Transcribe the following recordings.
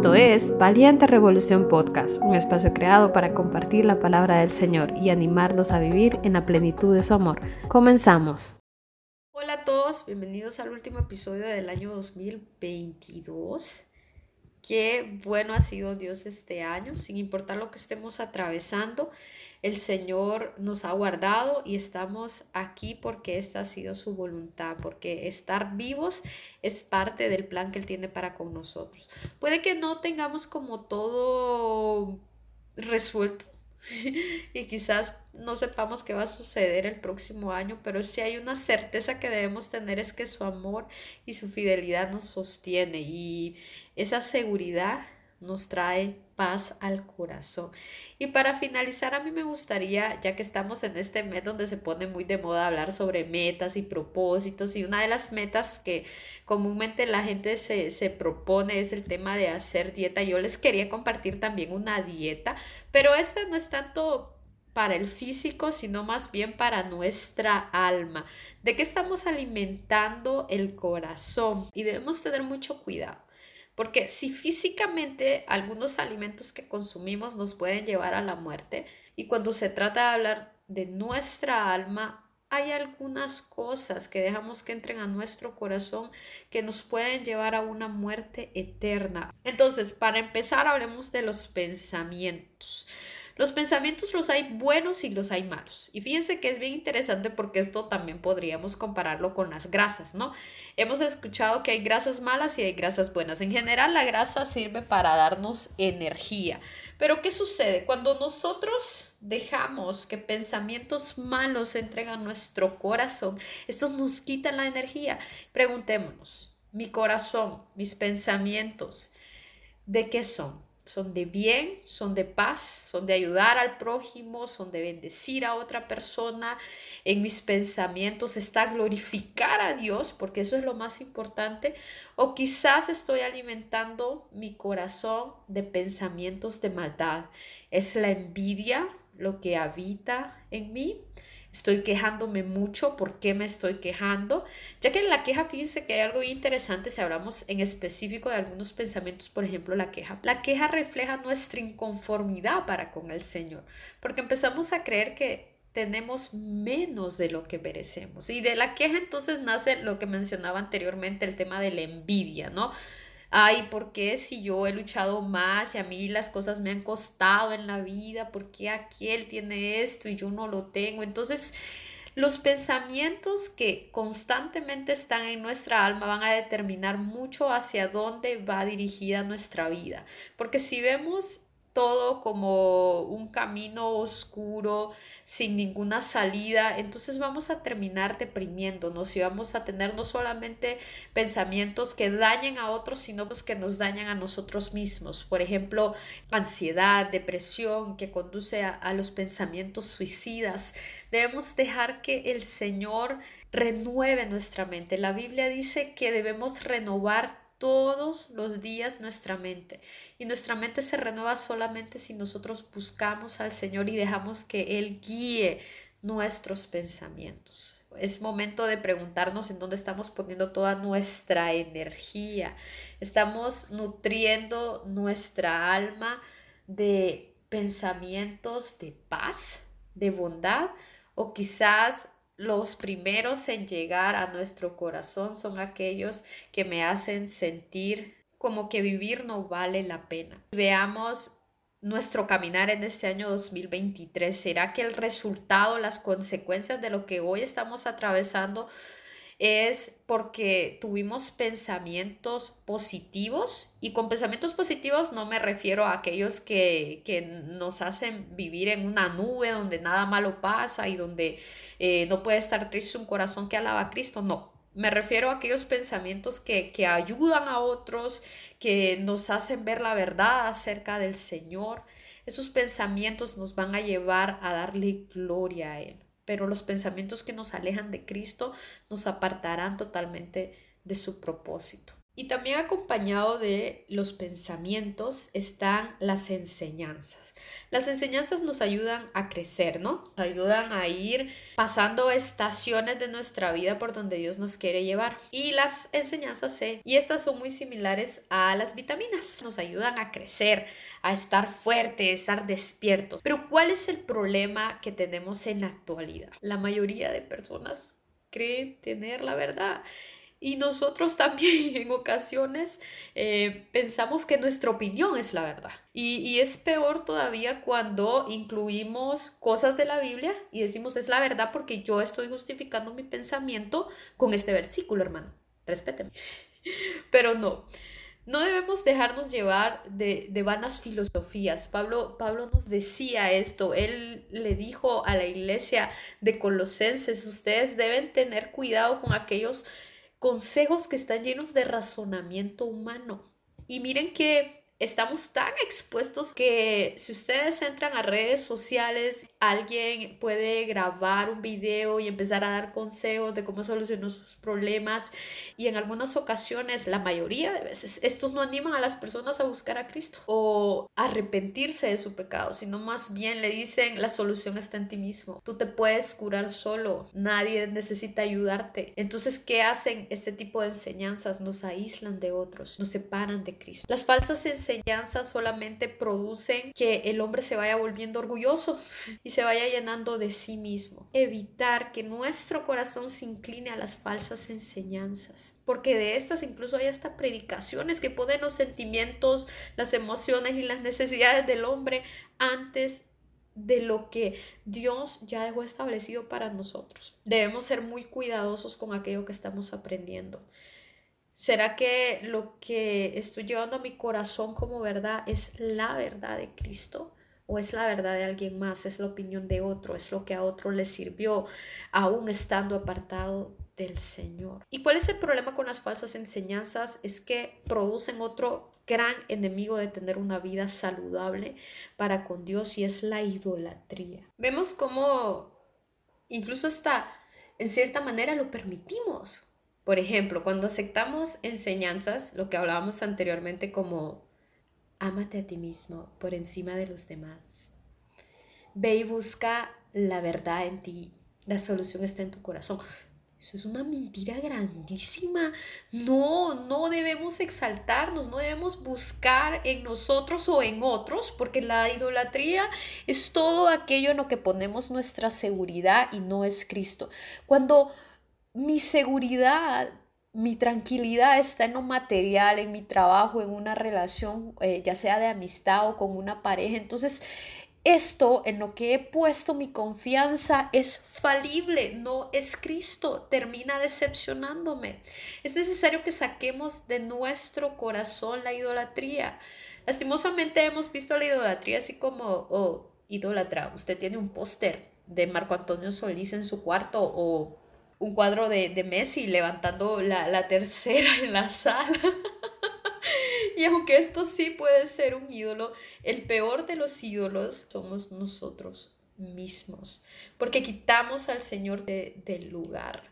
Esto es Valiente Revolución Podcast, un espacio creado para compartir la palabra del Señor y animarlos a vivir en la plenitud de su amor. Comenzamos. Hola a todos, bienvenidos al último episodio del año 2022. Qué bueno ha sido Dios este año, sin importar lo que estemos atravesando. El Señor nos ha guardado y estamos aquí porque esta ha sido su voluntad, porque estar vivos es parte del plan que Él tiene para con nosotros. Puede que no tengamos como todo resuelto y quizás no sepamos qué va a suceder el próximo año, pero si hay una certeza que debemos tener es que su amor y su fidelidad nos sostiene y esa seguridad nos trae paz al corazón. Y para finalizar, a mí me gustaría, ya que estamos en este mes donde se pone muy de moda hablar sobre metas y propósitos, y una de las metas que comúnmente la gente se, se propone es el tema de hacer dieta. Yo les quería compartir también una dieta, pero esta no es tanto para el físico, sino más bien para nuestra alma. ¿De qué estamos alimentando el corazón? Y debemos tener mucho cuidado. Porque si físicamente algunos alimentos que consumimos nos pueden llevar a la muerte, y cuando se trata de hablar de nuestra alma, hay algunas cosas que dejamos que entren a nuestro corazón que nos pueden llevar a una muerte eterna. Entonces, para empezar, hablemos de los pensamientos. Los pensamientos los hay buenos y los hay malos. Y fíjense que es bien interesante porque esto también podríamos compararlo con las grasas, ¿no? Hemos escuchado que hay grasas malas y hay grasas buenas. En general, la grasa sirve para darnos energía. Pero ¿qué sucede? Cuando nosotros dejamos que pensamientos malos entren a nuestro corazón, estos nos quitan la energía. Preguntémonos, mi corazón, mis pensamientos, ¿de qué son? Son de bien, son de paz, son de ayudar al prójimo, son de bendecir a otra persona. En mis pensamientos está glorificar a Dios, porque eso es lo más importante. O quizás estoy alimentando mi corazón de pensamientos de maldad. Es la envidia lo que habita en mí estoy quejándome mucho, ¿por qué me estoy quejando? Ya que en la queja, fíjense que hay algo interesante si hablamos en específico de algunos pensamientos, por ejemplo, la queja. La queja refleja nuestra inconformidad para con el Señor, porque empezamos a creer que tenemos menos de lo que merecemos. Y de la queja entonces nace lo que mencionaba anteriormente, el tema de la envidia, ¿no? Ay, ¿por qué si yo he luchado más y a mí las cosas me han costado en la vida? ¿Por qué aquel tiene esto y yo no lo tengo? Entonces, los pensamientos que constantemente están en nuestra alma van a determinar mucho hacia dónde va dirigida nuestra vida. Porque si vemos todo como un camino oscuro, sin ninguna salida, entonces vamos a terminar deprimiéndonos y vamos a tener no solamente pensamientos que dañen a otros, sino los que nos dañan a nosotros mismos. Por ejemplo, ansiedad, depresión, que conduce a los pensamientos suicidas. Debemos dejar que el Señor renueve nuestra mente. La Biblia dice que debemos renovar todos los días nuestra mente. Y nuestra mente se renueva solamente si nosotros buscamos al Señor y dejamos que Él guíe nuestros pensamientos. Es momento de preguntarnos en dónde estamos poniendo toda nuestra energía. Estamos nutriendo nuestra alma de pensamientos de paz, de bondad, o quizás los primeros en llegar a nuestro corazón son aquellos que me hacen sentir como que vivir no vale la pena. Veamos nuestro caminar en este año 2023. ¿Será que el resultado, las consecuencias de lo que hoy estamos atravesando es porque tuvimos pensamientos positivos y con pensamientos positivos no me refiero a aquellos que, nos hacen vivir en una nube donde nada malo pasa y donde eh, no puede estar triste un corazón que alaba a Cristo, no. Me refiero a aquellos pensamientos que, que ayudan a otros, que nos hacen ver la verdad acerca del Señor. Esos pensamientos nos van a llevar a darle gloria a Él pero los pensamientos que nos alejan de Cristo nos apartarán totalmente de su propósito. Y también acompañado de los pensamientos están las enseñanzas. Las enseñanzas nos ayudan a crecer, ¿no? Nos ayudan a ir pasando estaciones de nuestra vida por donde Dios nos quiere llevar. Y las enseñanzas C, y estas son muy similares a las vitaminas. Nos ayudan a crecer, a estar fuertes, a estar despiertos. Pero ¿cuál es el problema que tenemos en la actualidad? La mayoría de personas creen tener la verdad y nosotros también en ocasiones eh, pensamos que nuestra opinión es la verdad. Y, y, es peor todavía cuando incluimos cosas de la Biblia y decimos es la verdad porque yo estoy justificando mi pensamiento con este versículo, hermano. Respéteme. Pero no. No debemos dejarnos llevar de, de, vanas filosofías. Pablo, Pablo nos decía esto. Él le dijo a la iglesia de Colosenses, ustedes deben tener cuidado con aquellos consejos que están llenos de razonamiento humano. Y miren que estamos tan expuestos que si ustedes entran a redes sociales, alguien puede grabar un video y empezar a dar consejos de cómo solucionar sus problemas. Y en algunas ocasiones, la mayoría de veces, estos no animan a las personas a buscar a Cristo o arrepentirse de su pecado, sino más bien le dicen la solución está en ti mismo. Tú te puedes curar solo, nadie necesita ayudarte. Entonces, ¿qué hacen este tipo de enseñanzas? Nos aíslan de otros, nos separan de Cristo. Las falsas enseñanzas solamente producen que el hombre se vaya volviendo orgulloso se vaya llenando de sí mismo. Evitar que nuestro corazón se incline a las falsas enseñanzas, porque de estas incluso hay hasta predicaciones que ponen los sentimientos, las emociones y las necesidades del hombre antes de lo que Dios ya dejó establecido para nosotros. Debemos ser muy cuidadosos con aquello que estamos aprendiendo. ¿Será que lo que estoy llevando a mi corazón como verdad es la verdad de Cristo? ¿O es la verdad de alguien más? ¿Es la opinión de otro? ¿Es lo que a otro le sirvió aún estando apartado del Señor? ¿Y cuál es el problema con las falsas enseñanzas? Es que producen otro gran enemigo de tener una vida saludable para con Dios y es la idolatría. Vemos cómo incluso hasta en cierta manera lo permitimos por ejemplo, cuando aceptamos enseñanzas, lo que hablábamos anteriormente como ámate a ti mismo por encima de los demás. Ve y busca la verdad en ti. La solución está en tu corazón. Eso es una mentira grandísima. No, no debemos exaltarnos, no debemos buscar en nosotros o en otros, porque la idolatría es todo aquello en lo que ponemos nuestra seguridad y no es Cristo. Cuando mi seguridad, mi tranquilidad está en lo material, en mi trabajo, en una relación, eh, ya sea de amistad o con una pareja. Entonces, esto en lo que he puesto mi confianza es falible, no es Cristo, termina decepcionándome. Es necesario que saquemos de nuestro corazón la idolatría. Lastimosamente hemos visto la idolatría así como, oh, idólatra, usted tiene un póster de Marco Antonio Solís en su cuarto o un cuadro de, Messi levantando la, tercera en la sala. y aunque esto sí puede ser un ídolo, el peor de los ídolos somos nosotros mismos, porque quitamos al Señor del lugar,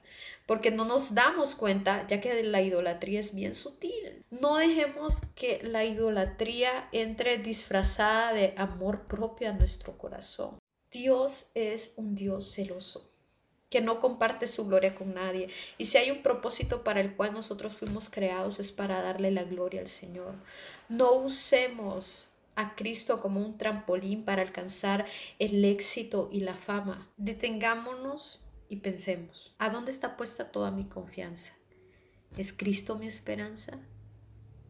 porque no nos damos cuenta, ya que la idolatría es bien sutil. No dejemos que la idolatría entre disfrazada de amor propio a nuestro corazón. Dios es un Dios celoso que no comparte su gloria con nadie. Y si hay un propósito para el cual nosotros fuimos creados es para darle la gloria al Señor. No usemos a Cristo como un trampolín para alcanzar el éxito y la fama. Detengámonos y pensemos, ¿a dónde está puesta toda mi confianza? ¿Es Cristo mi esperanza?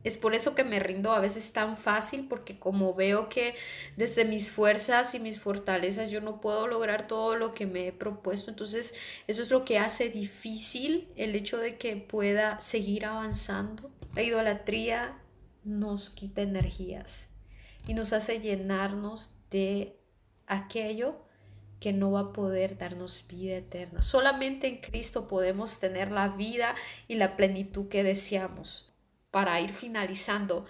Es por eso que me rindo a veces tan fácil, porque como veo que desde mis fuerzas y mis fortalezas yo no puedo lograr todo lo que me he propuesto, entonces eso es lo que hace difícil el hecho de que pueda seguir avanzando. La idolatría nos quita energías y nos hace llenarnos de aquello que no va a poder darnos vida eterna. Solamente en Cristo podemos tener la vida y la plenitud que deseamos para ir finalizando,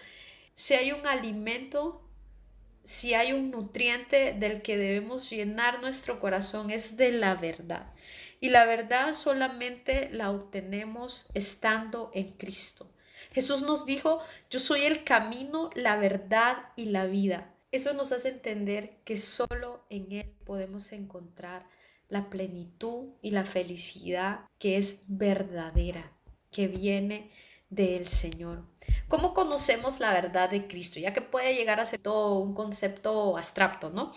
si hay un alimento, si hay un nutriente del que debemos llenar nuestro corazón es de la verdad. Y la verdad solamente la obtenemos estando en Cristo. Jesús nos dijo, yo soy el camino, la verdad y la vida. Eso nos hace entender que solo en Él podemos encontrar la plenitud y la felicidad que es verdadera, que viene del Señor. ¿Cómo conocemos la verdad de Cristo? Ya que puede llegar a ser todo un concepto abstracto, ¿no?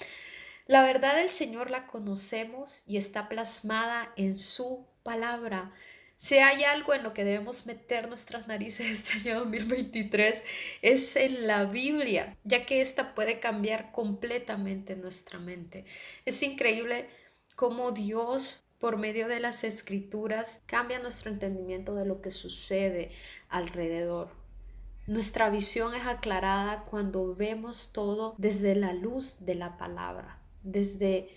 La verdad del Señor la conocemos y está plasmada en su palabra. Si hay algo en lo que debemos meter nuestras narices este año 2023 es en la Biblia, ya que esta puede cambiar completamente nuestra mente. Es increíble cómo Dios por medio de las escrituras cambia nuestro entendimiento de lo que sucede alrededor. Nuestra visión es aclarada cuando vemos todo desde la luz de la palabra, desde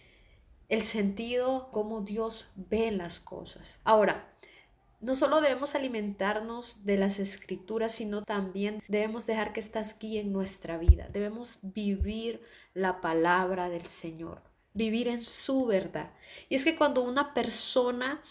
el sentido como Dios ve las cosas. Ahora, no solo debemos alimentarnos de las escrituras, sino también debemos dejar que estas guíen nuestra vida. Debemos vivir la palabra del Señor, vivir en su verdad. Y es que cuando una persona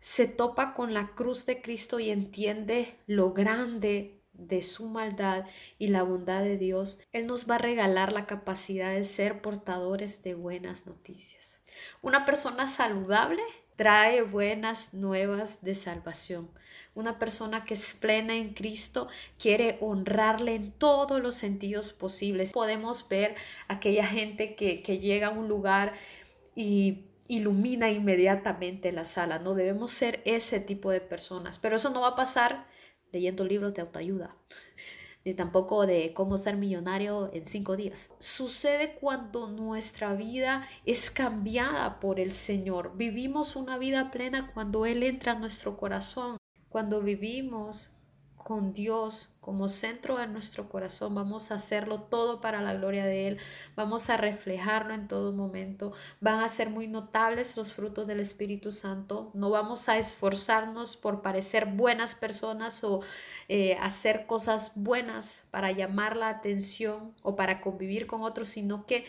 se topa con la cruz de Cristo y entiende lo grande de su maldad y la bondad de Dios, Él nos va a regalar la capacidad de ser portadores de buenas noticias. Una persona saludable trae buenas nuevas de salvación. Una persona que es plena en Cristo quiere honrarle en todos los sentidos posibles. Podemos ver aquella gente que, que llega a un lugar y ilumina inmediatamente la sala. No debemos ser ese tipo de personas, pero eso no va a pasar leyendo libros de autoayuda ni tampoco de cómo ser millonario en cinco días. Sucede cuando nuestra vida es cambiada por el Señor. Vivimos una vida plena cuando Él entra a nuestro corazón, cuando vivimos con Dios como centro de nuestro corazón, vamos a hacerlo todo para la gloria de Él, vamos a reflejarlo en todo momento, van a ser muy notables los frutos del Espíritu Santo, no vamos a esforzarnos por parecer buenas personas o eh, hacer cosas buenas para llamar la atención o para convivir con otros, sino que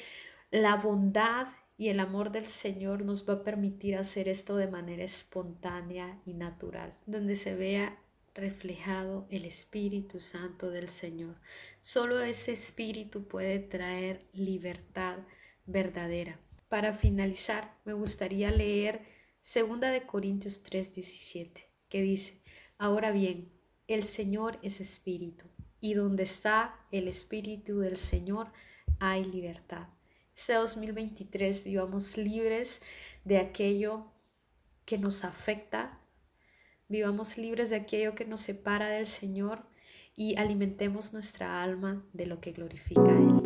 la bondad y el amor del Señor nos va a permitir hacer esto de manera espontánea y natural, donde se vea reflejado el Espíritu Santo del Señor. Solo ese Espíritu puede traer libertad verdadera. Para finalizar, me gustaría leer 2 de Corintios 3:17, que dice, Ahora bien, el Señor es Espíritu, y donde está el Espíritu del Señor hay libertad. Ese 2023 vivamos libres de aquello que nos afecta vivamos libres de aquello que nos separa del Señor y alimentemos nuestra alma de lo que glorifica a Él.